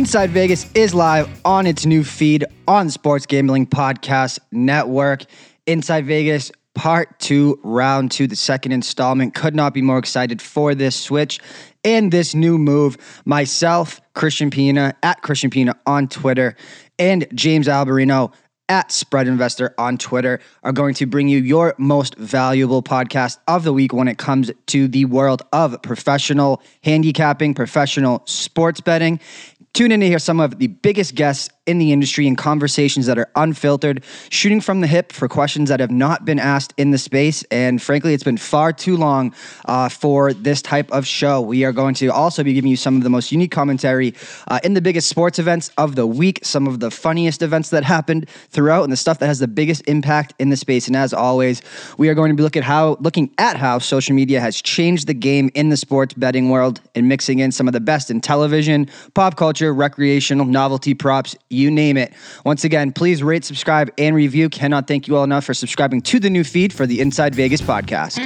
Inside Vegas is live on its new feed on Sports Gambling Podcast Network. Inside Vegas, part two, round two, the second installment. Could not be more excited for this switch and this new move. Myself, Christian Pina, at Christian Pina on Twitter, and James Albirino at Spread Investor on Twitter are going to bring you your most valuable podcast of the week when it comes to the world of professional handicapping, professional sports betting. Tune in to hear some of the biggest guests in the industry and conversations that are unfiltered, shooting from the hip for questions that have not been asked in the space. And frankly, it's been far too long uh, for this type of show. We are going to also be giving you some of the most unique commentary uh, in the biggest sports events of the week, some of the funniest events that happened throughout, and the stuff that has the biggest impact in the space. And as always, we are going to be looking at how looking at how social media has changed the game in the sports betting world and mixing in some of the best in television, pop culture, recreational, novelty props you name it. Once again, please rate, subscribe, and review. Cannot thank you all enough for subscribing to the new feed for the Inside Vegas podcast.